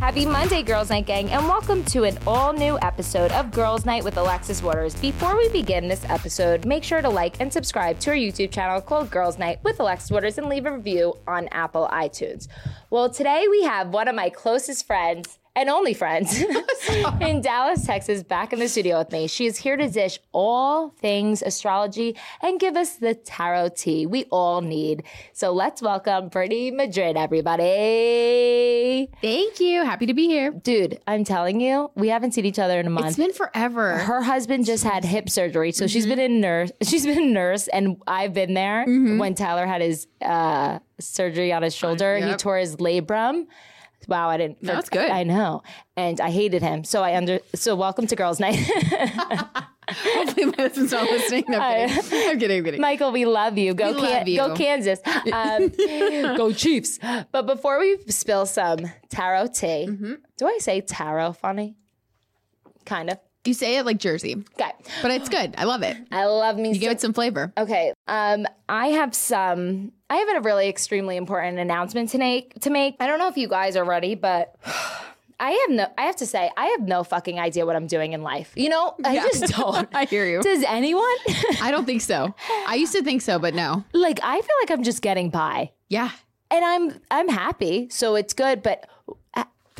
Happy Monday, Girls Night Gang, and welcome to an all new episode of Girls Night with Alexis Waters. Before we begin this episode, make sure to like and subscribe to our YouTube channel called Girls Night with Alexis Waters and leave a review on Apple iTunes. Well, today we have one of my closest friends and only friends in Dallas, Texas, back in the studio with me. She is here to dish all things astrology and give us the tarot tea we all need. So let's welcome Brittany Madrid, everybody. Thank you. Happy to be here. Dude, I'm telling you, we haven't seen each other in a month. It's been forever. her husband just had hip surgery, so Mm-hmm. she's been in nurse. She's been a nurse, and I've been there Mm-hmm. when Tyler had his uh, surgery on his shoulder. He yep. tore his labrum. Wow, I didn't. No, it's good. I know, and I hated him. So I under. So welcome to girls' night, Hopefully my husband's not listening. No, I'm kidding. I'm kidding. I'm kidding. Michael. We love you. Go, We Can- you. go Kansas. Um, go Chiefs. But before we spill some tarot tea, Mm-hmm. do I say tarot funny? Kind of. You say it like Jersey, Okay. but it's good. I love it. I love me. You give it some flavor. Okay. Um, I have some. I have a really extremely important announcement to make. To make. I don't know if you guys are ready, but I have no. I have to say, I have no fucking idea what I'm doing in life. You know, I just don't. I hear you. Does anyone? I don't think so. I used to think so, but no. like, I feel like I'm just getting by, Yeah, and I'm I'm happy, so it's good. But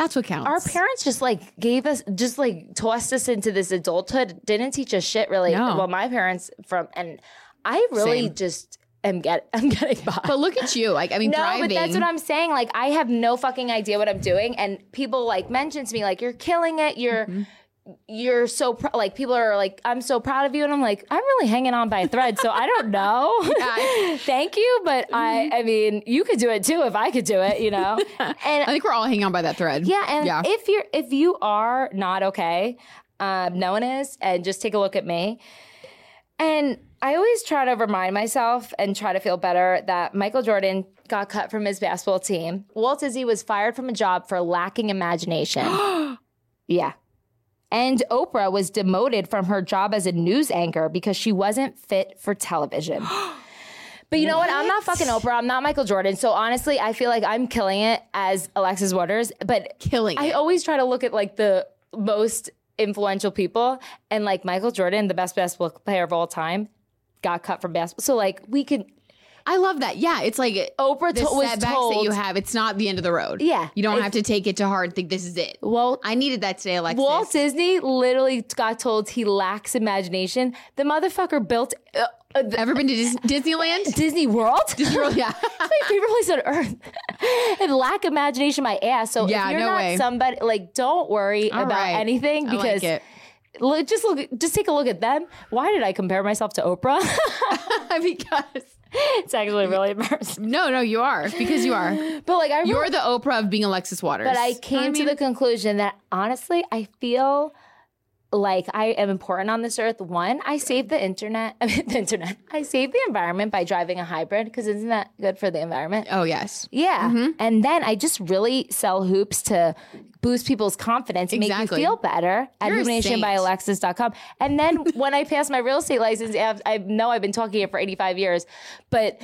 that's what counts. our parents just like gave us, just like tossed us into this adulthood. Didn't teach us shit really. No. Well, my parents from, and I really Same. just am get. I'm getting by. but look at you. Like I mean, No, driving. but that's what I'm saying. Like, I have no fucking idea what I'm doing, and people like mention to me like, "You're killing it. You're." Mm-hmm. You're so pr- like people are like I'm so proud of you and I'm like I'm really hanging on by a thread so I don't know. Thank you, but I Mm-hmm. I mean you could do it too if I could do it, you know. And I think we're all hanging on by that thread. yeah, and yeah. if you're if you are not okay, um, no one is, and just take a look at me. And I always try to remind myself and try to feel better that Michael Jordan got cut from his basketball team. Walt Disney was fired from a job for lacking imagination. yeah. And Oprah was demoted from her job as a news anchor because she wasn't fit for television. But you know what? I'm not fucking Oprah. I'm not Michael Jordan. So honestly, I feel like I'm killing it as Alexis Waters. But Killing I it. always try to look at like the most influential people, and like Michael Jordan, the best basketball player of all time, got cut from basketball. So like we could. I love that. Yeah, it's like Oprah the to- was setbacks that you have. It's not the end of the road. Yeah. you don't have to take it to heart and think this is it. Well, I needed that today, Alexis. Walt Disney literally got told he lacks imagination. The motherfucker built uh, uh, the- Ever been to Dis- Disneyland? Disney World. Disney World, yeah. It's my favorite place on earth. and lack imagination, my ass. So Yeah, if you're no not way. somebody, like, don't worry All about right. anything I like because look, just look, just take a look at them. Why did I compare myself to Oprah? because it's actually really embarrassing. no, no, you are because you are. But like, I You're the Oprah of being Alexis Waters. but I came to mean, the conclusion that honestly, I feel like I am important on this earth. One, I saved the internet. I mean, the internet. I saved the environment by driving a hybrid because isn't that good for the environment? Oh yes, Yeah. Mm-hmm. And then I just really sell hoops to boost people's confidence and make you feel better at hoominationbyalexis.com. And then when I pass my real estate license, I know I've been talking it for 85 years, but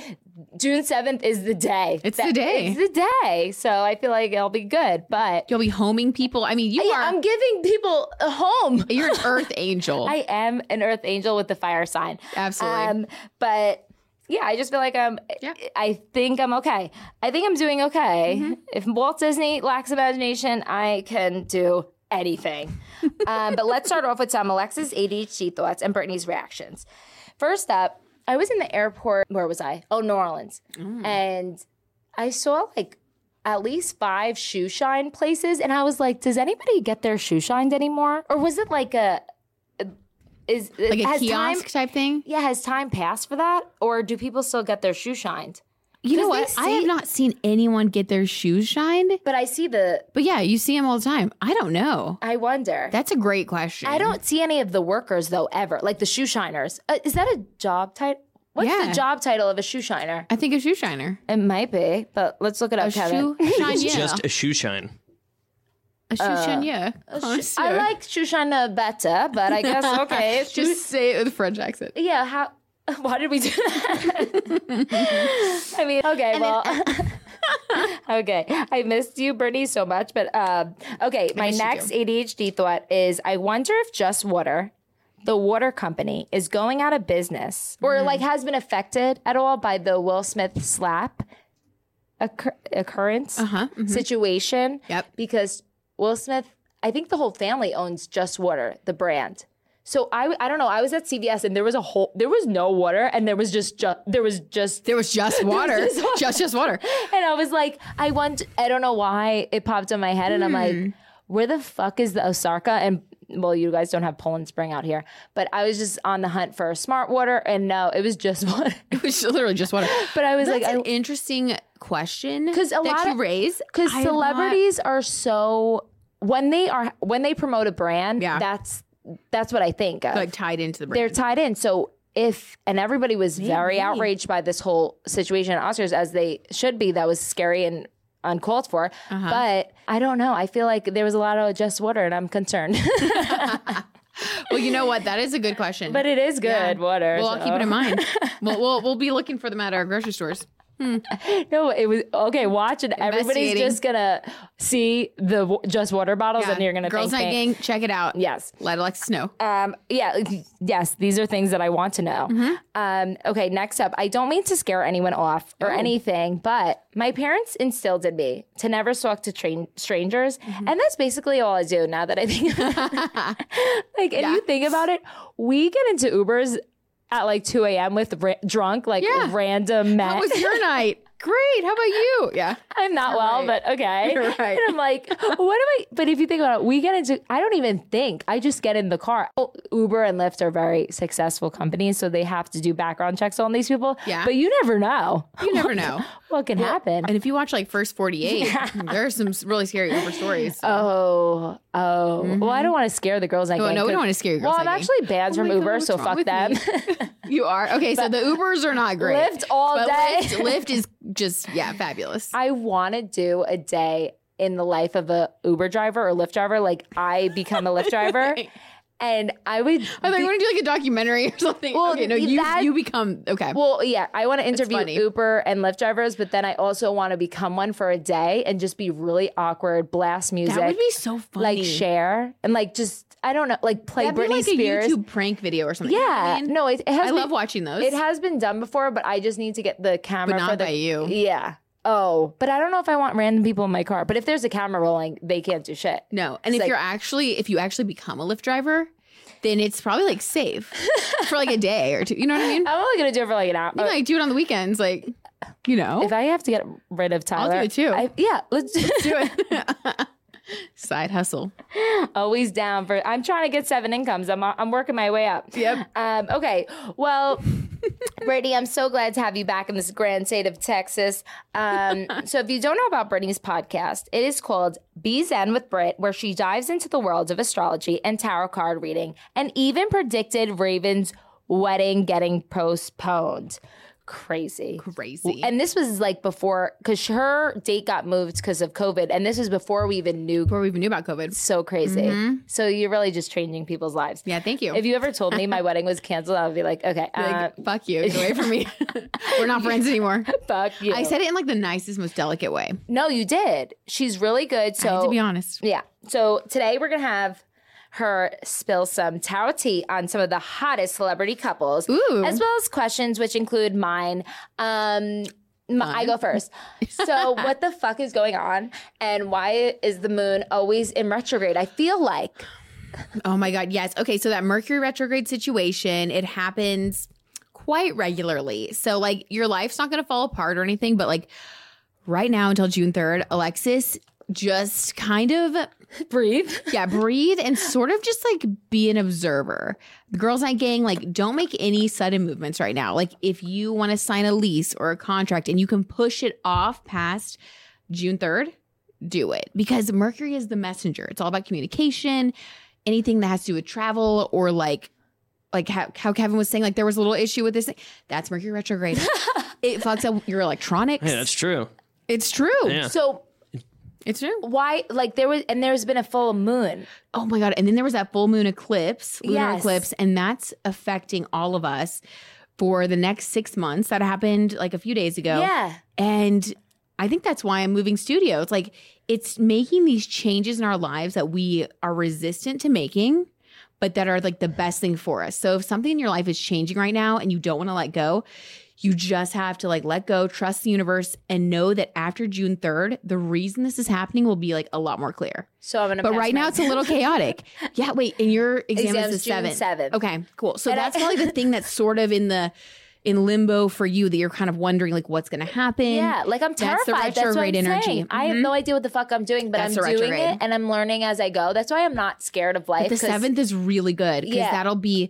June 7th is the day. It's the day. It's the day. So I feel like it'll be good. But you'll be homing people. I mean, you yeah, are. I'm giving people a home. you're an Earth angel. I am an earth angel with the fire sign. Absolutely. Um, but yeah, I just feel like I'm. Yeah. I think I'm okay. I think I'm doing okay. Mm-hmm. If Walt Disney lacks imagination, I can do anything. um, but let's start off with some Alexis ADHD thoughts and Brittany's reactions. First up, I was in the airport. Where was I? Oh, New Orleans, Mm. and I saw like at least five shoe shine places, and I was like, "Does anybody get their shoe shined anymore, or was it like a?" Is like a has time- kiosk type thing. yeah, has time passed for that, or do people still get their shoe shined? You know what? they I have not seen anyone get their shoes shined. But I see the. But yeah, you see them all the time. I don't know. I wonder. That's a great question. I don't see any of the workers though ever, like the shoe shiners. Uh, is that a job title? What's Yeah. the job title of a shoe shiner? I think a shoe shiner. It might be, but let's look it up. A Kevin. shoe shine. It's Yeah. just a shoe shine. A shoe shine. Yeah. I like shoe better, but I guess okay. Just say it with a French accent. yeah. How? Why did we do that? I mean, okay, well. okay, I missed you, Brittany, so much. But um, okay, my next ADHD thought is: I wonder if Just Water, the water company, is going out of business or Mm-hmm. like has been affected at all by the Will Smith slap occur- occurrence Uh-huh, situation. Yep. because Will Smith, I think the whole family owns Just Water, the brand. So I, I don't know. I was at CVS and there was a whole, there was no water and there was just, just there was just There was just water. just water. just just water. and I was like, I want, I don't know why it popped in my head. And I'm Hmm. like, where the fuck is the Ozarka? And well, you guys don't have Poland Spring out here, but I was just on the hunt for smart water. And no, it was just water. It was literally just water. But I was That's like, an I- interesting question 'Cause a that lot you of- raise. because have not- celebrities are so, when they are, when they promote a brand, Yeah. that's, that's what I think of. like tied into the they're tied in. So if and everybody was very outraged by this whole situation at Oscars as they should be. That was scary and uncalled for. Uh-huh. But I don't know. I feel like there was a lot of just water, and I'm concerned. well, you know what? That is a good question. but it is good water. well, I'll keep it in mind. we'll, we'll we'll be looking for them at our grocery stores. No, it was okay. Watch it. Everybody's just gonna see the w- just water bottles, and you're gonna Girls think Night Gang, check it out. Yes. Let Alexis know. Um, yeah, yes, these are things that I want to know. Mm-hmm. Um, okay, next up, I don't mean to scare anyone off or Oh. anything, but my parents instilled in me to never talk to train strangers, Mm-hmm. and that's basically all I do now that I think. like, and you think about it, we get into Ubers at like 2 a.m. with ra- drunk, like Yeah. random men. How was your night? Great. How about you? Yeah. I'm not well, right. but okay. You're right. And I'm like, what am I? But if you think about it, we get into, I don't even think, I just get in the car. Well, Uber and Lyft are very successful companies, so they have to do background checks on these people. Yeah. But you never know. You never know. What can happen? And if you watch like First 48, there are some really scary Uber stories. Oh, oh. Well, I mm-hmm. don't want to scare the girls. Oh, I Oh, no, we don't want to scare your girls. Well, I'm actually banned Oh from God, Uber, so fuck them. You are? Okay, so the Ubers are not great. Lyft all but day. Lyft, Lyft is just, yeah, fabulous. I want to do a day in the life of a Uber driver or Lyft driver. Like I become a Lyft driver, and I would. I want to do like a documentary or something. Well, okay, no, you that- you become okay. Well, yeah, I want to interview. Uber and Lyft drivers, but then I also want to become one for a day and just be really awkward, blast music, that would be so funny. like share and like just I don't know, like play That'd be Britney like Spears. a YouTube prank video or something. You know yeah, I, mean? no, it, it has. I been, love watching those. It has been done before, but I just need to get the camera But not for the by you. Yeah. Oh, but I don't know if I want random people in my car. But if there's a camera rolling, they can't do shit. No, and It's if like- you're actually if you actually become a Lyft driver, then it's probably like safe for like a day or two. You know what I mean? I'm only gonna do it for like an hour. You like do it on the weekends, like you know. if I have to get rid of Tyler, I'll do it too. I- yeah, let's do it. Side hustle. Always down for. I'm trying to get seven incomes. I'm I'm working my way up. Yep. Um, okay. Well, Brittany, I'm so glad to have you back in this grand state of Texas. Um, so if you don't know about Brittany's podcast, it is called Be Zen with Brit, where she dives into the world of astrology and tarot card reading, and even predicted Raven's wedding getting postponed. Crazy. Crazy. And this was like before, because her date got moved because of COVID, and this was before we even knew Before we even knew about COVID. so crazy. So you're really just changing people's lives. Yeah, thank you. If you ever told me my wedding was canceled, I would be like, okay, uh, like, fuck you. Get away from me. We're not friends anymore. fuck you. I said it in like the nicest, most delicate way. no, you did. She's really good. So to be honest. yeah. So today we're gonna have her spill some tarot tea on some of the hottest celebrity couples, Ooh. as well as questions which include mine. Um, m- I go first. So, what the fuck is going on, and why is the moon always in retrograde? I feel like Oh my God. Yes. Okay. So that Mercury retrograde situation, it happens quite regularly. So, like, your life's not going to fall apart or anything, but like right now until June 3rd, Alexis just kind of, breathe. yeah, breathe and sort of just like be an observer. The Girls Night Gang, like, don't make any sudden movements right now. Like, if you want to sign a lease or a contract and you can push it off past June 3rd, do it because Mercury is the messenger. It's all about communication, anything that has to do with travel or like like how, how Kevin was saying, like there was a little issue with this thing. That's Mercury retrograde. it fucks up your electronics. Yeah, that's true. it's true. Yeah. So It's true. why like there was and there's been a full moon Oh my god! And then there was that full moon eclipse, lunar Yes. eclipse, and that's affecting all of us. for the next six months. That happened like a few days ago. Yeah. And I think that's why I'm moving studios. Like it's making these changes in our lives that we are resistant to making, but that are like the best thing for us. So if something in your life is changing right now and you don't want to let go, you just have to like let go, trust the universe, and know that after June 3rd, the reason this is happening will be like a lot more clear. So I'm gonna. But right now mine. it's a little chaotic. yeah, wait, and your exam Exam's is the seventh. 7th. Okay, cool. So And I- that's probably the thing that's sort of in the in limbo for you that you're kind of wondering like what's gonna happen. Yeah, like I'm That's the terrified. That's, I'm retrograde energy. saying. I have Mhm. no idea what the fuck I'm doing, but That's I'm doing it and I'm learning as I go. That's why I'm not scared of life. But the seventh is really good because Yeah. that'll be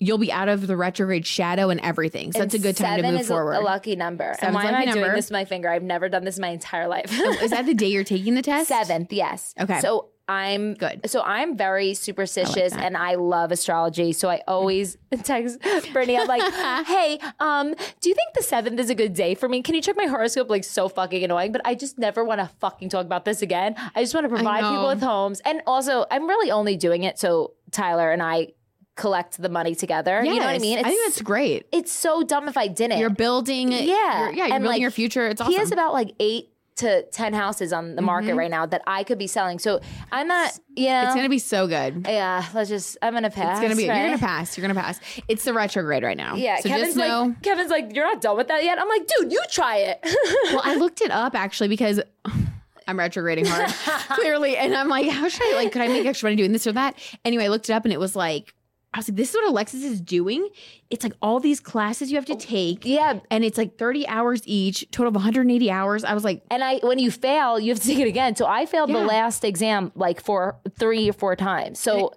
you'll be out of the retrograde shadow and everything. So and that's a good time to move is forward. A, lucky number. and Seven's why a am I lucky doing this with my finger? I've never done this in my entire life. is that the day you're taking the test? Seventh, yes. Okay. So I'm Good. So I'm very superstitious that. and I love astrology. So I always text Brittany. I'm like, hey, um, do you think the seventh is a good day for me? Can you check my horoscope? Like so fucking annoying, but I just never want to fucking talk about this again. I just want to provide people with homes. And also I'm really only doing it so Tyler and I collect the money together. You know what I Yes. mean? I think that's great. it's so dumb if I didn't. You're building Yeah. You're, yeah, you're And, building like, your future. It's awesome. He has about like eight to ten houses on the market Mhm. right now that I could be selling. So I'm not, you know. it's gonna be so good. yeah, let's just. I'm gonna pass. It's gonna be. right? You're gonna pass. You're gonna pass. It's the retrograde right now. Yeah, So Kevin's just know. like, Kevin's like, you're not done with that yet. I'm like, dude, you try it. well, I looked it up actually because I'm retrograding hard, clearly, and I'm like, how should I like? Could I make extra money doing this or that? Anyway, I looked it up and it was like. I was like, this is what Alexis is doing. It's like all these classes you have to oh, take, yeah, and it's like 30 hours each, total of 180 hours. I was like, and I when you fail, you have to take it again. So I failed the last exam like four, three or four times. So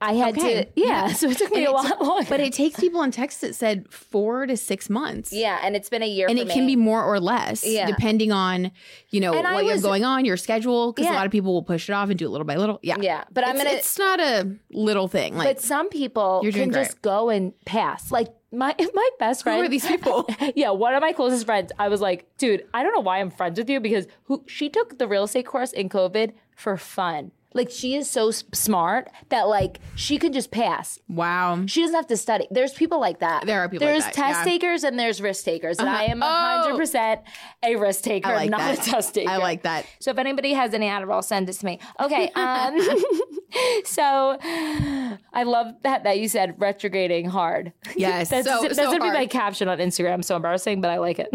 I had Okay. to, yeah. So it took me And a lot longer. but it takes people in text that said four to six months. yeah, and it's been a year, and it can be more or less Yeah. depending on you know And what was- going on your schedule because Yeah. a lot of people will push it off and do it little by little yeah Yeah, but I'm gonna. it's not a little thing like but some people You're can just go and pass. Like my my best friend. who are these people yeah, one of my closest friends. I was like, dude, I don't know why I'm friends with you because who she took the real estate course in COVID for fun. Like she is so s- smart that like she could just pass. wow She doesn't have to study. There's people like that. There are people like There's that, test yeah. takers and there's risk takers, and I am Oh. 100 percent a risk taker, i like not that a test taker. i like that So if anybody has any Adderall, send it to me. Okay. Um, so I love that that you said retrograding hard. yes That's, so, that's so gonna be hard. my caption on Instagram. So embarrassing, but I like it.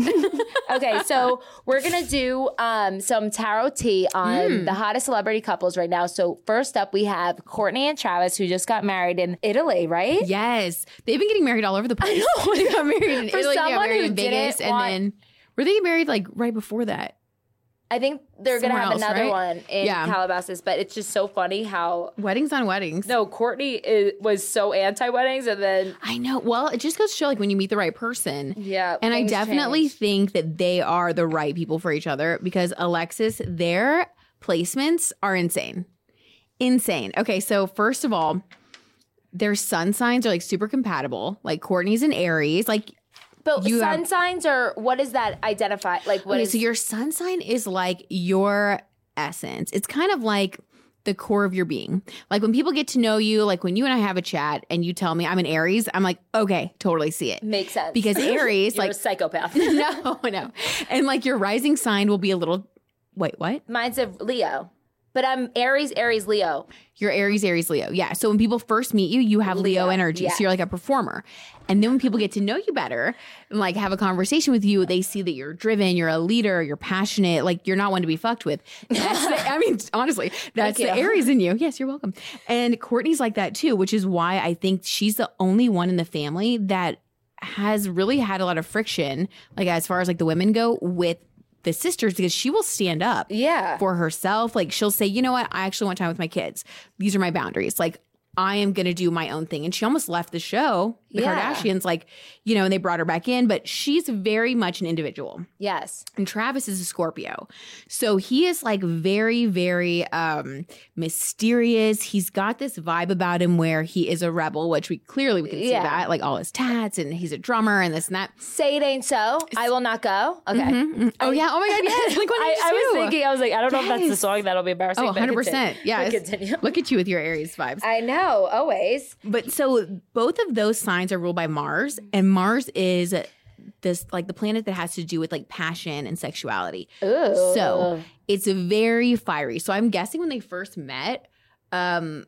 okay, so we're gonna do um, some tarot tea on Hmm. the hottest celebrity couples right now. So first up, we have Kourtney and Travis, who just got married in Italy, right? yes they've been getting married all over the place know. they got married in For italy they got someone married who in vegas and want- then were they married like right before that I think they're gonna have else, another right? one in Yeah. Calabasas, but it's just so funny how weddings on weddings no Kourtney is, was so anti weddings, and then i know well it just goes to show like when you meet the right person yeah, And I things definitely changed. think that they are the right people for each other because Alexis, their placements are insane. Insane. Okay, so first of all, their sun signs are like super compatible. Like Kourtney's an Aries. Like, But you sun have- signs are what does that identify? Like what okay, is so your sun sign is like your essence. It's kind of like the core of your being. Like when people get to know you, like when you and I have a chat and you tell me I'm an Aries, I'm like, okay, totally see it. makes sense Because Aries, like a psychopath. no, no. And like your rising sign will be a little wait, what? Mine's a Leo, but I'm Aries, Aries, Leo. You're Aries, Aries, Leo. Yeah. So when people first meet you, you have Leo, Leo, energy. yeah. So you're like a performer. And then when people get to know you better and like have a conversation with you, they see that you're driven, you're a leader, you're passionate, like you're not one to be fucked with. That's the, I mean, honestly, that's the. Aries in you. Yes, you're welcome. And Kourtney's like that too, which is why I think she's the only one in the family that has really had a lot of friction, like as far as like the women go, with the sisters because she will stand up Yeah. for herself. Like she'll say, you know what? I actually want time with my kids. These are my boundaries. Like I am going to do my own thing. And she almost left the show, the Yeah. Kardashians, like, you know, and they brought her back in, but she's very much an individual. yes. And Travis is a Scorpio. So he is like very, very um mysterious. He's got this vibe about him where he is a rebel, which we clearly we can see Yeah. that, like all his tats and he's a drummer and this and that. Say it ain't so. I will not go. Okay. Mhm. Oh yeah. Oh my God. Yes. Blink I, I was thinking, I was like, I don't know if that's the song that'll be embarrassing. Oh, 100%. continue. Yes. Continue. Look at you with your Aries vibes. I know. No, always. But so both of those signs are ruled by Mars, and Mars is this like the planet that has to do with like passion and sexuality. Ooh. So it's very fiery. So I'm guessing when they first met, um,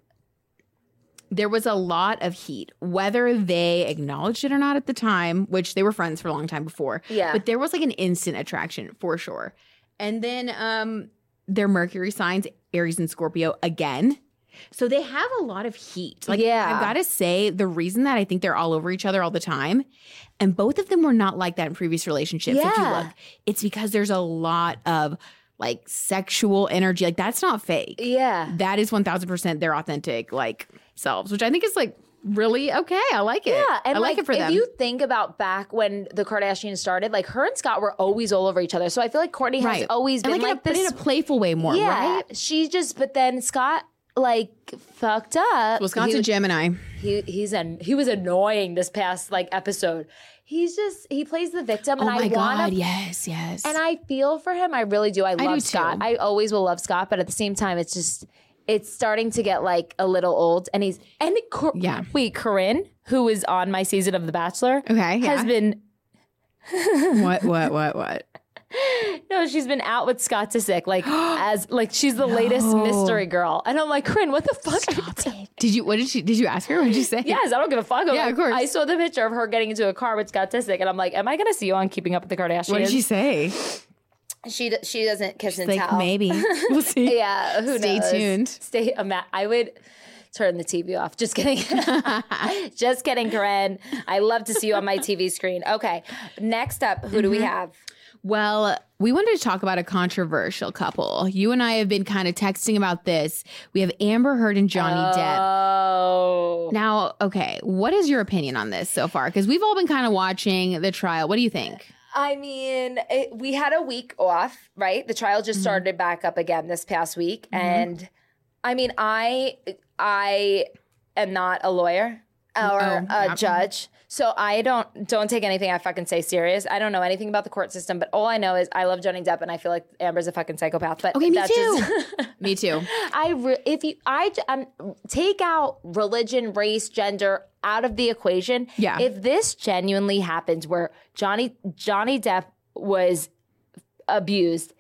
there was a lot of heat, whether they acknowledged it or not at the time, which they were friends for a long time before. yeah. But there was like an instant attraction for sure. And then um their Mercury signs, Aries and Scorpio again. So they have a lot of heat. Like Yeah. I've got to say the reason that I think they're all over each other all the time and both of them were not like that in previous relationships if you look. It's because there's a lot of like sexual energy. Like that's not fake. yeah. That is 1000% their authentic like selves, which I think is like really okay. I like it. Yeah, and I like, it for if them. you think about back when the Kardashians started, like her and Scott were always all over each other. So I feel like Kourtney has always and been like, like, in, a, this. in a playful way more, yeah, right? she just. But then Scott like fucked up. Wisconsin he, Gemini. he he's an he was annoying this past like episode. He's just he plays the victim, Oh and my I god, want to. yes, yes. And I feel for him. I really do. I do love too. Scott. I always will love Scott, but at the same time, it's just it's starting to get like a little old. And he's and Cor- Yeah. Wait, Corinne, who was on my season of The Bachelor, okay, yeah. has been what, what, what, what? no, she's been out with Scott Disick, like as like she's the latest mystery girl. And I'm like, Corinne, what the fuck? you doing?" Did you? What did she? Did you ask her? What did you say? Yes, I don't give a fuck. I'm Yeah, like- of course. I saw the picture of her getting into a car with Scott Disick, and I'm like, am I going to see you on Keeping Up with the Kardashians? What did she say? She she doesn't kiss and Like tell. maybe we'll see. Yeah, who Stay knows? Stay tuned. Stay. ima- I would turn the TV off. Just kidding. Just kidding, Corinne. I love to see you on my TV screen. Okay, next up, who do we Mm-hmm. have? Well, we wanted to talk about a controversial couple. You and I have been kind of texting about this. We have Amber Heard and Johnny Depp. Oh, Now, okay, what is your opinion on this so far? Because we've all been kind of watching the trial. What do you think? I mean, it, we had a week off, right? The trial Mm-hmm. just started back up again this past week, and I mean, I I am not a lawyer or Oh, a judge, so I don't don't take anything I fucking say serious. I don't know anything about the court system, but all I know is I love Johnny Depp, and I feel like Amber's a fucking psychopath. But Okay, me too. just- Me too. I re- if you I um, take out religion, race, gender out of the equation. Yeah. If this genuinely happens, where Johnny Johnny Depp was abused,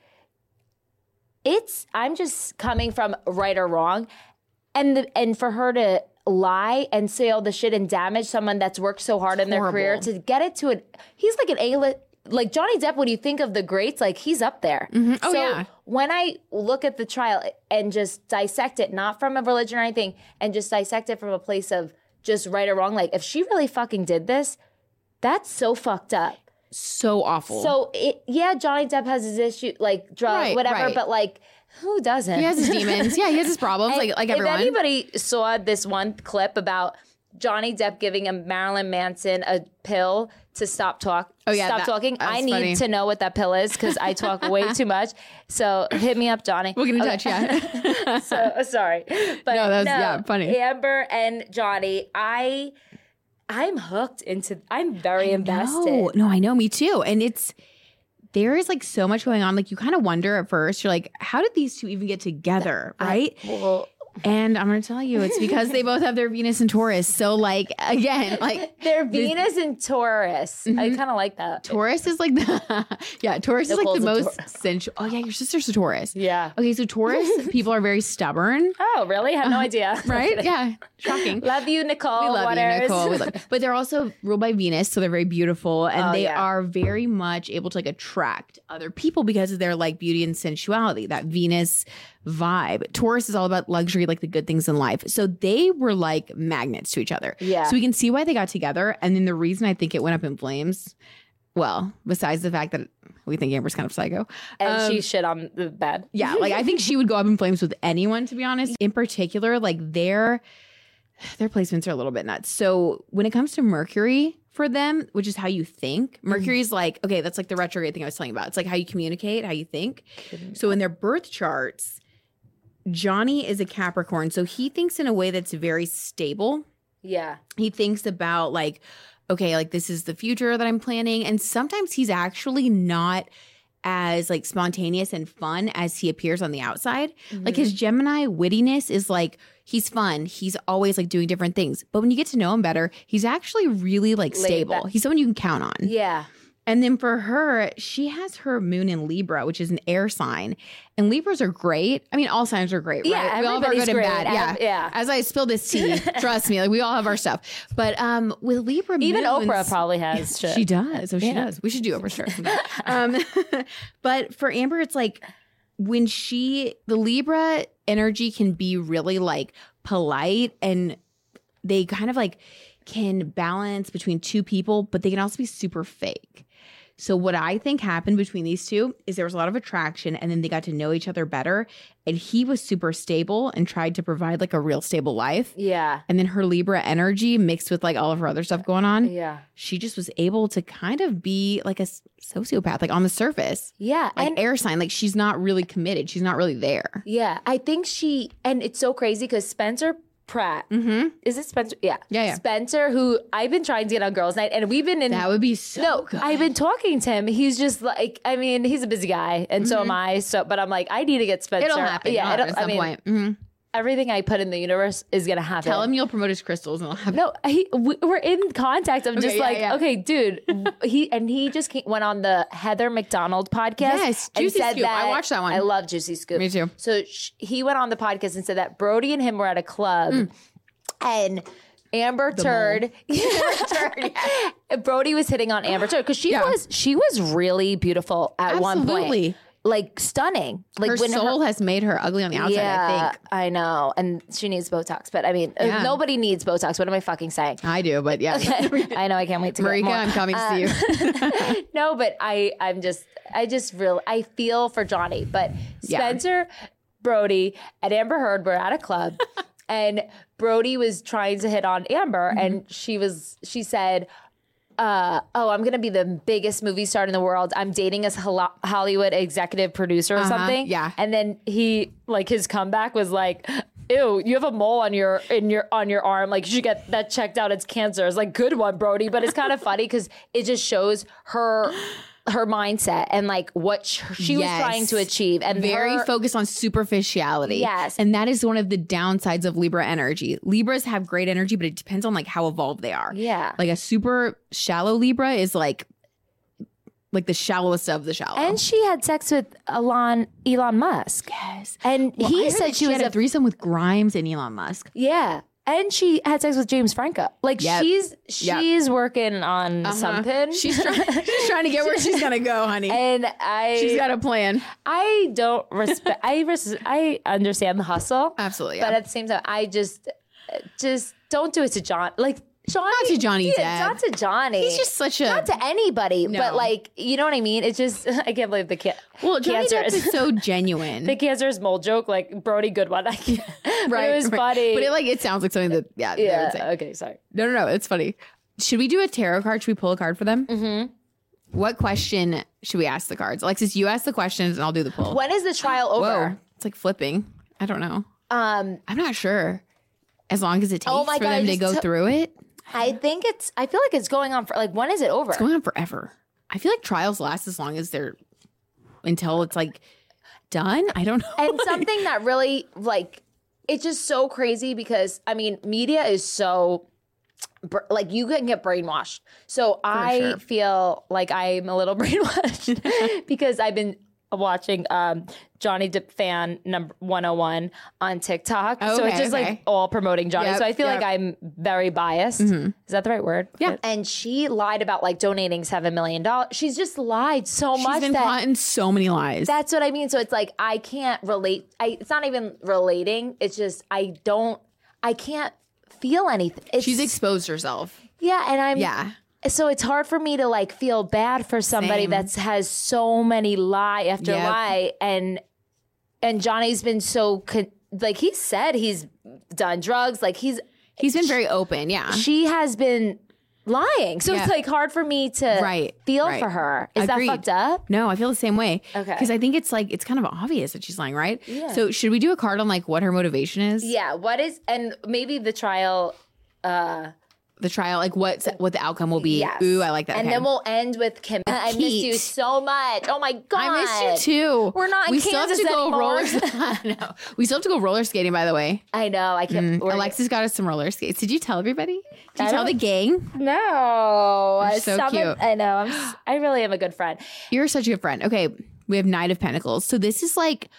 it's I'm just coming from right or wrong, and the, and for her to lie and say all the shit and damage someone that's worked so hard in their career to get it to an he's like an A like Johnny Depp when you think of the greats like he's up there. Mm-hmm. Oh, so yeah. when I look at the trial and just dissect it, not from a religion or anything, and just dissect it from a place of just right or wrong, like if she really fucking did this, that's so fucked up. So awful. So it, yeah, Johnny Depp has his issue, like drug, Right, whatever, right. but like who doesn't? he has his demons. Yeah, he has his problems, like like if anybody saw this one clip about Johnny Depp giving a Marilyn Manson a pill to stop talk, Oh, yeah, stop that- talking, I need funny. to know what that pill is because I talk way too much. So hit me up, Johnny. we'll get in touch. Yeah. so uh, sorry, but No, no, that's- yeah, funny. Amber and Johnny, I, I'm hooked into. I'm very invested. No, no, I know, me too. And it's there is like so much going on. Like you kind of wonder at first, you're like, how did these two even get together? Right. Well, and I'm gonna tell you, it's because they both have their Venus and Taurus. So like again, like they're Venus and Taurus. I Mm-hmm. kind of like that. Taurus is like the yeah, Taurus is like the most Taurus. sensual. Oh yeah, your sister's a Taurus. Yeah. Okay, so Taurus people are very stubborn, Oh, really? Have no idea. right? Yeah, shocking. Love you, Nicole. We love you, Nicole. We love, but they're also ruled by Venus, so they're very beautiful, and Oh, they yeah. are very much able to like attract other people because of their like beauty and sensuality. That Venus vibe. Taurus is all about luxury, like the good things in life. So they were like magnets to each other. Yeah. So we can see why they got together, and then the reason I think it went up in flames. Well, besides the fact that we think Amber's kind of psycho, and Um, she shit on the bed. yeah, like I think she would go up in flames with anyone, to be honest. In particular, like their their placements are a little bit nuts. So when it comes to Mercury for them, which is how you think, Mercury's like, okay, that's like the retrograde thing I was telling you about. It's like how you communicate, how you think. So in their birth charts, Johnny is a Capricorn. So he thinks in a way that's very stable Yeah. he thinks about like okay like this is the future that i'm planning and sometimes he's actually not as like spontaneous and fun as he appears on the outside. Mm-hmm. Like his Gemini wittiness is like he's fun. He's always like doing different things. But when you get to know him better, he's actually really like stable. He's someone you can count on. Yeah. And then for her, she has her moon in Libra, which is an air sign. And Libras are great. I mean, all signs are great, Yeah. We all have our good and great. bad. Yeah. Yeah. As I spill this tea, trust me, like we all have our stuff. But um with Libra Even moons- Oprah probably has shit. She does. Oh, she Yeah. does. We should do Oprah sometime. um, but for Amber, it's like when she the Libra energy can be really like polite and they kind of like can balance between two people, but they can also be super fake. So what I think happened between these two is there was a lot of attraction and then they got to know each other better and he was super stable and tried to provide like a real stable life. Yeah. And then her Libra energy mixed with like all of her other stuff going on Yeah. she just was able to kind of be like a sociopath, like on the surface, Yeah. like and air sign. Like she's not really committed. She's not really there. yeah, I think she and it's so crazy because Spencer Pratt Mm-hmm. is it Spencer? Yeah. Yeah, yeah. Spencer, who I've been trying to get on girls' night, and we've been in That would be so No, good. I've been talking to him. He's just like, I mean, he's a busy guy, and so am I. So, but I'm like, I need to get Spencer. It'll happen. Yeah, It'll at some I mean, point. Mhm. Everything I put in the universe is gonna happen. Tell him you'll promote his crystals and I'll have No, he, we, we're in contact. I'm just yeah, like, yeah. okay, dude. he and he just came, went on the Heather McDonald podcast. Yes, and Juicy said Scoop. I watched that one. I love Juicy Scoop. Me too. So sh- he went on the podcast and said that Brody and him were at a club, Mm. and Amber Turd, Turd, yeah. Brody was hitting on Amber Turd because she Yeah. was she was really beautiful at one point, like stunning. Like her when soul has made her ugly on the outside, I think. I know, and she needs Botox. But I mean, uh, Yeah. nobody needs Botox. What am I fucking saying? I do, but yeah. I know I can't wait to Marika. I'm coming to see you. no, but I I'm just I just really, I feel for Johnny. But Yeah. Spencer, Brody, and Amber Heard were at a club and Brody was trying to hit on Amber Mm-hmm. and she was she said uh, oh, I'm gonna be the biggest movie star in the world. I'm dating a Hol- Hollywood executive producer or Uh-huh, something. yeah. And then he, like, his comeback was like, "Ew, you have a mole on your in your on your arm. Like, you should get that checked out. It's cancer." It's like, good one, Brody. But it's kind of funny because it just shows her her mindset and like what sh- she was trying to achieve and Very her- focused on superficiality. Yes. And that is one of the downsides of Libra energy. Libras have great energy, but it depends on like how evolved they are. Yeah. Like a super shallow Libra is like like the shallowest of the shallow. And she had sex with Elon Elon Musk. yes. And Well, he said that she was a threesome with Grimes and Elon Musk. Yeah. And she had sex with James Franco. Like Yep. she's Yep. she's working on uh-huh. something. She's, try- she's trying to get where she's gonna go, honey. and I she's got a plan. I don't respect I res- I understand the hustle. Absolutely. But at the same time I just just don't do it to John. Like Johnny Not to Johnny yeah, Depp. Not to Johnny. He's just such a not to anybody, No. but like you know what I mean. It's just I can't believe the kid. well. Johnny cancer Depp is so genuine, the cancer's mole joke, like Brody Goodwin. I can't, but it was right. funny. But it like it sounds like something that yeah. they would yeah. say. Okay. Sorry. No, no, no. It's funny. Should we do a tarot card? Should we pull a card for them? Mm-hmm. What question should we ask the cards? Alexis, you ask the questions and I'll do the pull. When is the trial over? Whoa, it's like flipping. I don't know. Um, I'm not sure. As long as it takes Oh my for God, them to go took- through it, I think it's. I feel like it's going on for like. When is it over? it's going on forever. I feel like trials last as long as they're until it's like done. I don't know. and something that really like it's just so crazy because I mean media is so like you can get brainwashed. So I sure. feel like I'm a little brainwashed because I've been watching um Johnny Depp fan number 101 on TikTok. so it's Okay, just like all promoting Johnny. Yep, so I feel yep. like I'm very biased. Is that the right word? Yeah. And she lied about like donating 7 million dollars. She's just lied so She's much been caught in so many lies. that's what I mean. So it's like I can't relate. I it's not even relating. It's just I don't. I can't feel anything. It's, She's exposed herself. yeah, and I'm Yeah. So it's hard for me to like feel bad for somebody that has so many lie after Yep. lie, and and Johnny's been so con- like he said he's done drugs. Like he's He's been very open. Yeah. she has been lying. So Yeah. it's like hard for me to Right, feel right. for her. Is Agreed. that fucked up? No, I feel the same way. Okay. Because I think it's like it's kind of obvious that she's lying, right? Yeah. So should we do a card on like what her motivation is? Yeah. What is and maybe the trial uh the trial, like what what the outcome will be. Yes. Ooh, I like that. And Okay. then we'll end with Kim. I miss you so much. Oh my god. I miss you too. We're not in we Kansas still have to go anymore. roller. no, we still have to go roller skating. By the way, I know. I can't. Mm, Alexis got us some roller skates. Did you tell everybody? Did you I tell the gang? No. You're so Some of- cute. I know. I'm. I really am a good friend. You're such a good friend. Okay, we have Knight of Pentacles. So this is like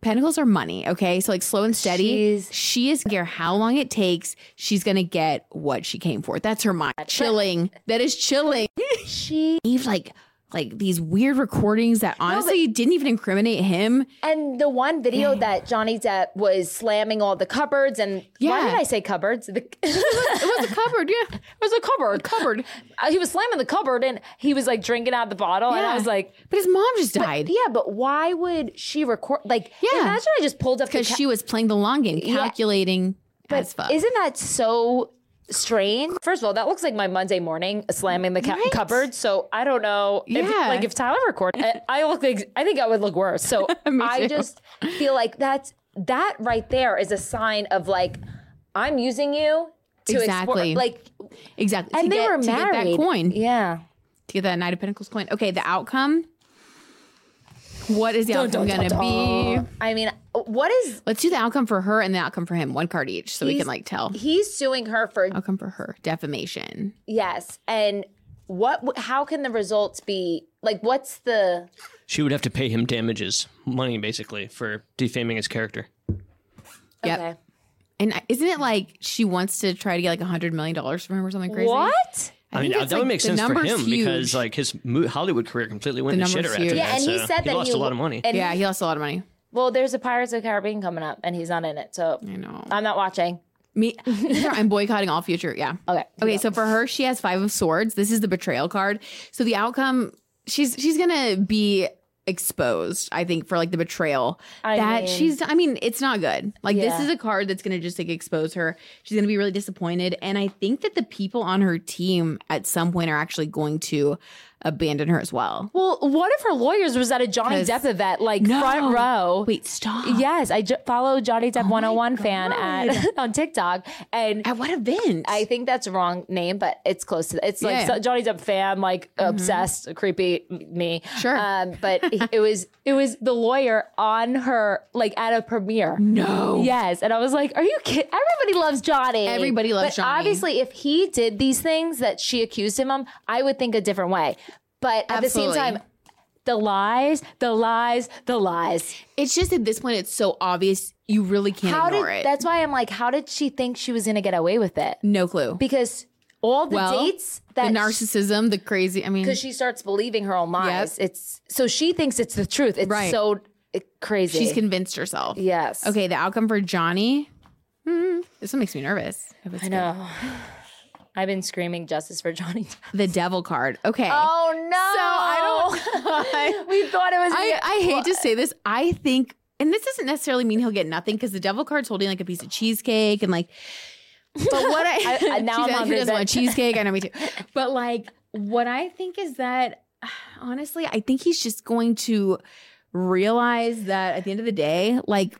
Pentacles are money. Okay, so like slow and steady. She's- she is care how long it takes. She's gonna get what she came for. That's her mind. Chilling. That is chilling. She Eve like like these weird recordings that honestly didn't even incriminate him. and the one video that Johnny Depp was slamming all the cupboards and why did I say cupboards? The, it It was a cupboard. Yeah, It was a cupboard. Cupboard. Uh, he was slamming the cupboard and he was like drinking out the bottle and I was like, but his mom just died yeah, but why would she record? Like, Yeah. imagine I just pulled up because ca- she was playing the long game, calculating as fuck. Isn't that so strange? First of all, that looks like my Monday morning slamming the ca- Right? cupboard. So I don't know. If, Yeah. like if Tyler recorded, I, I look like I think I would look worse. So I too. just feel like that's that right there is a sign of like I'm using you to Exactly. explore. Like, exactly. and to they get, were to get married. that coin. Yeah. to get that Knight of Pentacles coin. Okay, the outcome. What is the outcome going to be? I mean, what is Let's do the outcome for her and the outcome for him. One card each, so we can like tell. he's suing her for Outcome for her defamation. yes, and what? How can the results be? Like, what's the? She would have to pay him damages, money basically, for defaming his character. Yep. Okay. And isn't it like she wants to try to get like a hundred million dollars from him or something crazy? What? I, mean, that it's, would make sense for him huge. because like his Hollywood career completely went The to shit number's after huge. that. Yeah, and he so said that he lost he a lot of money. And Yeah, he lost a lot of money. Well, there's a Pirates of the Caribbean coming up, and he's not in it, so I know. I'm not watching. Me, I'm boycotting all future. Yeah. Okay. Okay, so for her, she has five of swords. This is the betrayal card. So the outcome, she's she's gonna be exposed. I think for like the betrayal I that mean- she's. I mean, it's not good. Like this is a card that's gonna just like expose her. She's gonna be really disappointed, and I think that the people on her team at some point are actually going to abandon her as well. Well, one of her lawyers was at a Johnny Depp event, like front row. Wait, stop. Yes, I ju- follow Johnny Depp 101 fan at on TikTok, and At what event? I think that's the wrong name, but it's close to. that. It's like Yeah. so- Johnny Depp fan, like obsessed, creepy me. Sure. um, but it was it was the lawyer on her like at a premiere. no. Yes, and I was like, "Are you kidding?" Everybody loves Johnny. Everybody loves but Johnny. Obviously, if he did these things that she accused him of, I would think a different way. But at the same time, the lies, the lies, the lies. It's just at this point, it's so obvious you really can't How did? ignore it. That's why I'm like, how did she think she was going to get away with it? no clue. Because all the Well, dates the that narcissism, the crazy. I mean, because she starts believing her own lies. It's so she thinks it's the truth. It's Right. so crazy. she's convinced herself. yes. Okay, the outcome for Johnny. Hmm, this one makes me nervous. I know. I've been screaming justice for Johnny. Depp. The devil card. Okay. Oh no! So I don't. we thought it was. I, I hate to say this. I think, and this doesn't necessarily mean he'll get nothing because the devil card's holding like a piece of cheesecake and like. But what I, I- now I'm like, who doesn't want cheesecake? I know me too. But like, what I think is that honestly, I think he's just going to realize that at the end of the day, like,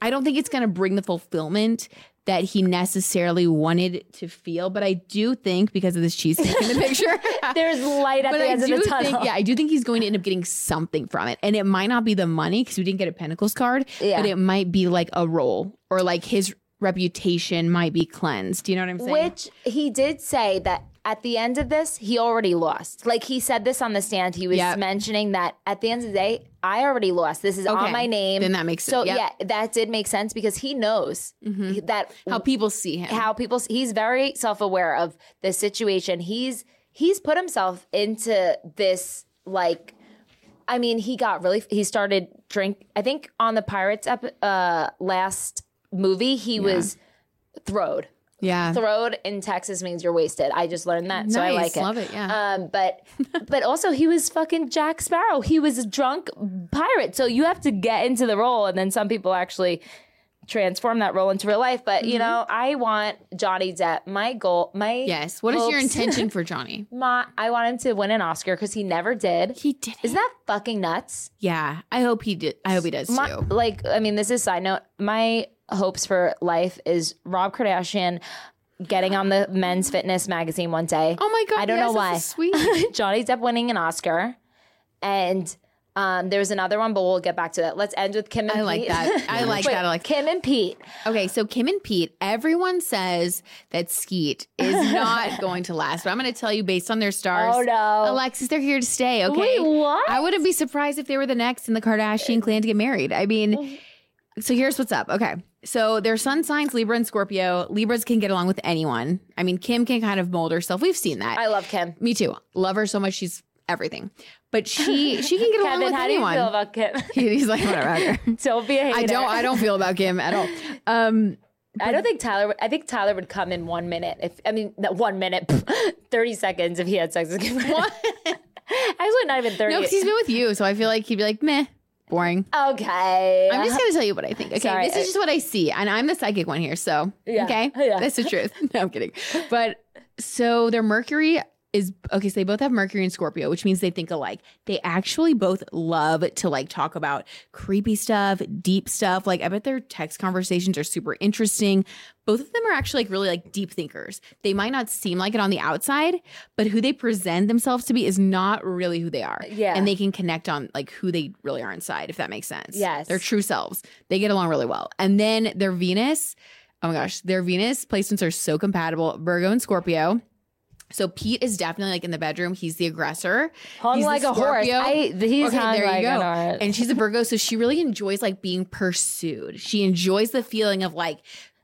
I don't think it's going to bring the fulfillment that he necessarily wanted to feel. But I do think because of this cheesecake in the picture. There's light at the I end of the tunnel. think, yeah, I do think he's going to end up getting something from it, and it might not be the money because we didn't get a Pentacles card, Yeah. but it might be like a role or like his reputation might be cleansed. Do you know what I'm saying? Which he did say that at the end of this, he already lost. Like he said this on the stand. He was Yep. mentioning that at the end of the day, I already lost. This is Okay. on my name. Then that makes so sense. Yep. yeah, that did make sense because he knows that how people see him. how people he's very self-aware of the situation he's he's put himself into this like i mean he got really he started drink i think on the pirates ep- uh last movie he was throwed yeah. throwed in texas means you're wasted i just learned that so i like it Love it, yeah. um but but also he was fucking jack sparrow he was a drunk pirate so you have to get into the role and then some people actually transform that role into real life. But Mm-hmm. you know, I want Johnny Depp. My goal, my yes. What is your intention for Johnny? My, I want him to win an Oscar because he never did. He did. Isn't that fucking nuts? yeah. I hope he did. I hope he does My, too. like, I mean, this is side note. My hopes for life is Rob Kardashian getting on the Men's Fitness magazine one day. Oh my god! I don't yes, know why. Sweet. Johnny Depp winning an Oscar, and um, there was another one, but we'll get back to that. Let's end with Kim and I Pete. like that. I like Wait, that. I like Kim and Pete. Okay, so Kim and Pete, everyone says that Skete is not going to last, but I'm going to tell you based on their stars. Oh, no. Alexis, they're here to stay. Okay, Wait, what? I wouldn't be surprised if they were the next in the Kardashian clan to get married. I mean, so here's what's up. Okay, so their sun signs Libra and Scorpio. Libras can get along with anyone. I mean, Kim can kind of mold herself. We've seen that. I love Kim. Me too. Love her so much. She's everything. But she she can get along Kevin, with how anyone. do you feel about Kim? He's like whatever. don't be a hater. I don't. I don't feel about Kim at all. Um, I don't think Tyler. would- I think Tyler would come in one minute. If I mean, not one minute, thirty seconds if he had sex with Kim. Actually, not even thirty. No, because he's been with you, so I feel like he'd be like, meh, boring. okay. I'm just gonna tell you what I think. Okay, Sorry, this is just what I see, and I'm the psychic one here. So Yeah, okay, yeah. that's the truth. No, I'm kidding. But so their Mercury is okay. So they both have Mercury and Scorpio, which means they think alike. They actually both love to like talk about creepy stuff, deep stuff. Like I bet their text conversations are super interesting. Both of them are actually like really like deep thinkers. They might not seem like it on the outside, but who they present themselves to be is not really who they are. Yeah. And they can connect on like who they really are inside, if that makes sense. Yes. Their true selves. They get along really well. And then their Venus, oh my gosh, their Venus placements are so compatible. Virgo and Scorpio. So Pete is definitely like in the bedroom. He's the aggressor. hung He's like a horse. I, he's Okay, hung there like you go. an horse. And she's a Virgo, so she really enjoys like being pursued. She enjoys the feeling of like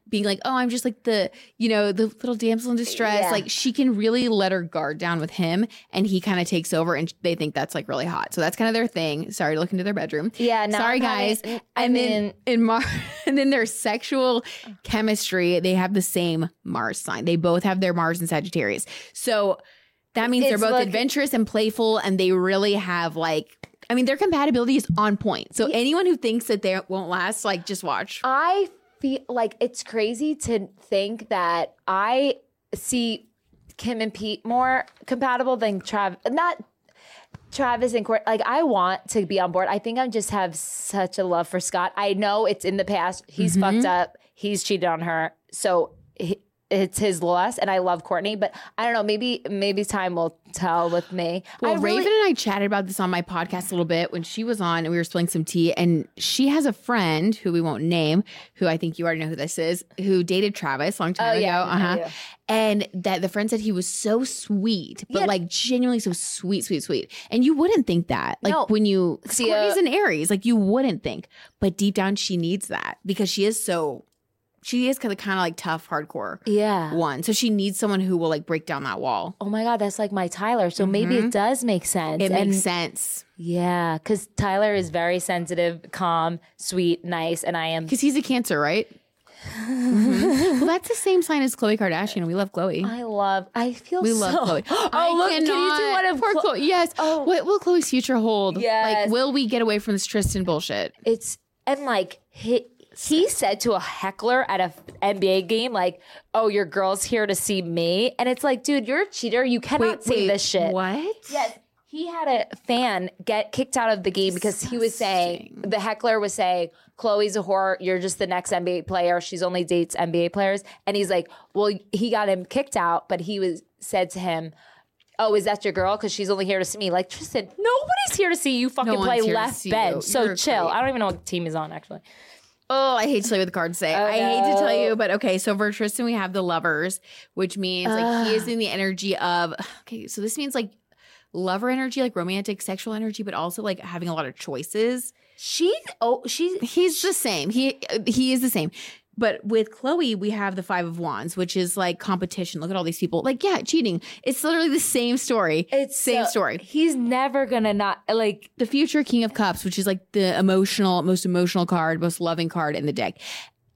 being like, oh, I'm just like the, you know, the little damsel in distress. Yeah. Like she can really let her guard down with him and he kind of takes over and they think that's like really hot. So that's kind of their thing. Sorry to look into their bedroom. Yeah, no, Sorry guys. I and mean- then in Mars and then their sexual chemistry, they have the same Mars sign. They both have their Mars and Sagittarius. So that means they're both like- adventurous and playful and they really have like I mean their compatibility is on point. So anyone who thinks that they won't last, like just watch. I feel like it's crazy to think that I see Kim and Pete more compatible than Trav. Not Travis and Court. Like I want to be on board. I think I just have such a love for Scott. I know it's in the past. He's Mm-hmm. fucked up. He's cheated on her. So. he- it's his loss, and I love Kourtney, but I don't know. Maybe maybe time will tell with me. Well, I really- Raven and I chatted about this on my podcast a little bit when she was on and we were spilling some tea. And she has a friend who we won't name, who I think you already know who this is, who dated Travis a long time Oh, yeah, ago. I Uh-huh. And that the friend said he was so sweet, but Yeah. like genuinely so sweet, sweet, sweet. And you wouldn't think that. Like No. when you See, Kourtney's uh, an Aries, like you wouldn't think. But deep down she needs that because she is so she is kind of kind of like tough, hardcore yeah. one. So she needs someone who will like break down that wall. Oh my god, that's like my Tyler. So maybe it does make sense. It And- makes sense. Yeah, because Tyler is very sensitive, calm, sweet, nice, and I am. Because he's a cancer, right? Mhm. Well, that's the same sign as Khloe Kardashian. We love Khloe. I love. I feel we so. love Khloe. oh look, can you do one of Poor Chlo- Khloe. Yes. Oh. What will Khloe's future hold? Yes. Like, will we get away from this Tristan bullshit? It's and like he he said to a heckler at a NBA game, like, "Oh, your girl's here to see me," and it's like, dude, you're a cheater. You cannot say this shit. What? Yes. He had a fan get kicked out of the game because he was saying the heckler was saying Khloe's a whore. You're just the next NBA player. She's only dates NBA players, and he's like, well, he got him kicked out, but he was said to him, "Oh, is that your girl? Because she's only here to see me." Like Tristan, nobody's here to see you fucking one's play left bench. So chill. great. I don't even know what team he's on actually. Oh, I hate to tell you what the cards say. I hate to tell you, but okay. So for Tristan, we have the lovers, which means like he is in the energy of okay. So this means like lover energy, like romantic, sexual energy, but also like having a lot of choices. She oh she He's the same. He he is the same. But with Khloe, we have the five of wands, which is like competition. Look at all these people. Like, yeah, cheating. It's literally the same story. it's same so- story. He's never gonna not like The future king of cups, which is like the emotional, most emotional card, most loving card in the deck.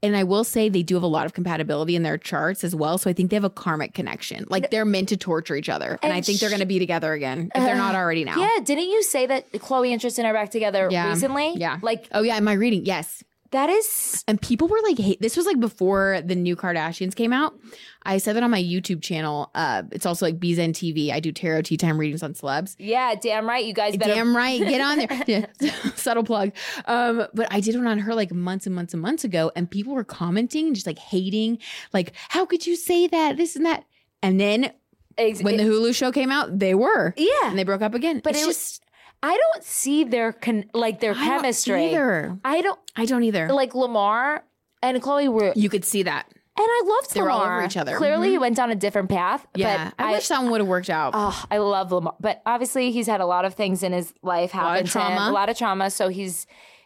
And I will say they do have a lot of compatibility in their charts as well. So I think they have a karmic connection. Like they're meant to torture each other. And, I think they're going to be together again if they're not already now. Yeah, didn't you say that Khloe and Tristan are back together Yeah. recently? Yeah. Like Oh, yeah. Am I reading? Yes. That is And people were like, hey, this was like before the new Kardashians came out. I said that on my YouTube channel. Uh, it's also like Bzen TV. I do tarot tea time readings on celebs. yeah, damn right. You guys better Damn right. Get on there. Yeah. Subtle plug. Um, but I did one on her like months and months and months ago, and people were commenting, just like hating, like, how could you say that? This and that. And then ex- when the Hulu show came out, they were. Yeah. And they broke up again. But it's it was- just I don't see their con- like their I don't chemistry. either. I don't I don't either. like Lamar and Khloe were you could see that. and I loved They were all Lamar. over each other. Clearly Mhm. he went down a different path. Yeah. But I, wish that one would have worked out. Oh, I love Lamar, but obviously he's had a lot of things in his life lot of happen to him, trauma. a lot of trauma. So he's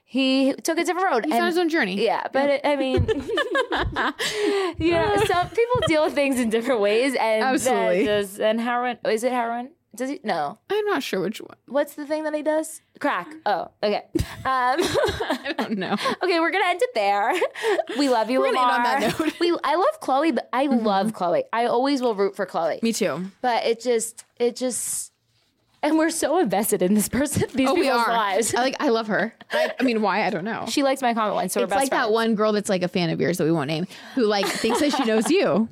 he took a different road. He's and, on his own journey. yeah, but it, I mean, you know, some people deal with things in different ways, and Absolutely. just- and heroin is it heroin? Does he? No. I'm not sure which one. What's the thing that he does? Crack. Oh, okay. Um, I don't know. okay, we're gonna end it there. We love you, We're Lamar. end on that note. Mm-hmm. we, I love Khloe, but I love Khloe. I always will root for Khloe. Me too. But it just, it just, and we're so invested in this person, these Oh, we people's are. lives. I like. I love her. I, I mean, why? I don't know. She likes my comment once, so we're it's like that one girl that's like a fan of yours that we won't name, who like thinks that she knows you.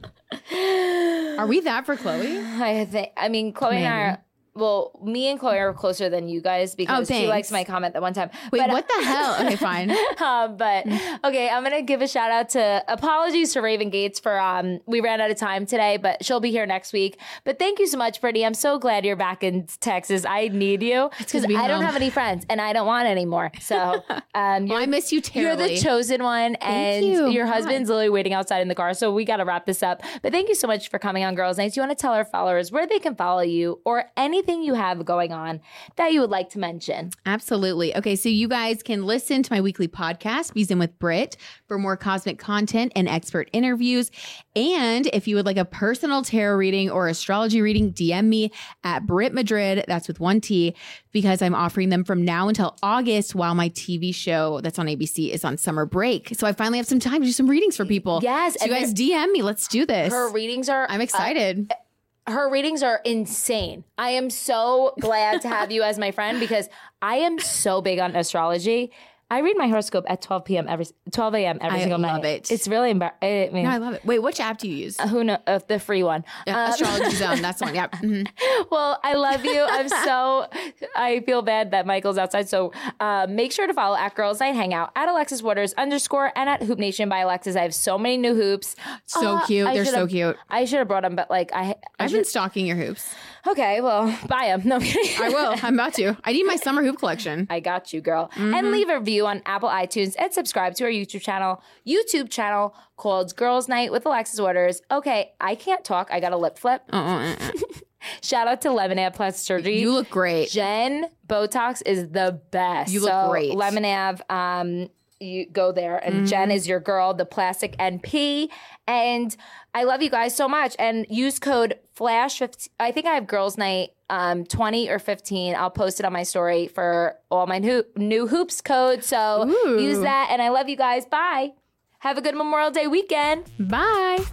Are we that for Khloe? I think. I mean, Khloe and I. Are, well, me and Khloe are closer than you guys because she likes my comment that one time. Wait, But- what the hell? Okay, fine. um, but okay, I'm gonna give a shout out to apologies to Raven Gates for um we ran out of time today, but she'll be here next week. But thank you so much, Brittany. I'm so glad you're back in Texas. I need you because I don't have any friends and I don't want any more. So um, you're, I miss you terribly. you're the chosen one, and you. your God. husband's literally waiting outside in the car. So we got to wrap this up. But thank you so much for coming on Girls Nights. You want to tell our followers where they can follow you or anything you have going on that you would like to mention. Absolutely. Okay, so you guys can listen to my weekly podcast, Bees In with Brit, for more cosmic content and expert interviews. And if you would like a personal tarot reading or astrology reading, DM me at Brit Madrid. That's with one T, because I'm offering them from now until August while my TV show that's on ABC is on summer break. So I finally have some time to do some readings for people. Yes, So you guys DM me. Let's do this. Her readings are I'm excited. Her readings are insane. I am so glad to have you as my friend because I am so big on astrology. I read my horoscope at 12 p.m. every 12 a.m. every I single love night. it. It's really embarrassing. I mean, no, I love it. Wait, which app do you use? who know uh, the free one? Yeah, Um, Astrology Zone. That's the one. Yeah. Mhm. well, I love you. I'm so. I feel bad that Michael's outside. So uh, make sure to follow at Girls Night Hangout at Alexis Waters underscore and at Hoop Nation by Alexis. I have so many new hoops. So Uh, cute. They're so cute. I should have brought them, but like I, I I've been stalking your hoops. okay. Well, buy them. No. I will. I'm about to. I need my summer hoop collection. I got you, girl. Mm-hmm. And leave a review on Apple iTunes and subscribe to our YouTube channel, YouTube channel called Girls Night with Alexis Waters. Okay, I can't talk. I got a lip flip. Uh-uh. Shout out to Lemonade Plastic Surgery. You look great. Jen Botox is the best. You look so, great. Lemonade, um, you go there, and Mm-hmm. Jen is your girl, the plastic NP. And I love you guys so much. And use code FLASH. 15, I think I have girls' night um, 20 or 15. I'll post it on my story for all my new, new hoops code. So Ooh. use that. And I love you guys. Bye. Have a good Memorial Day weekend. Bye.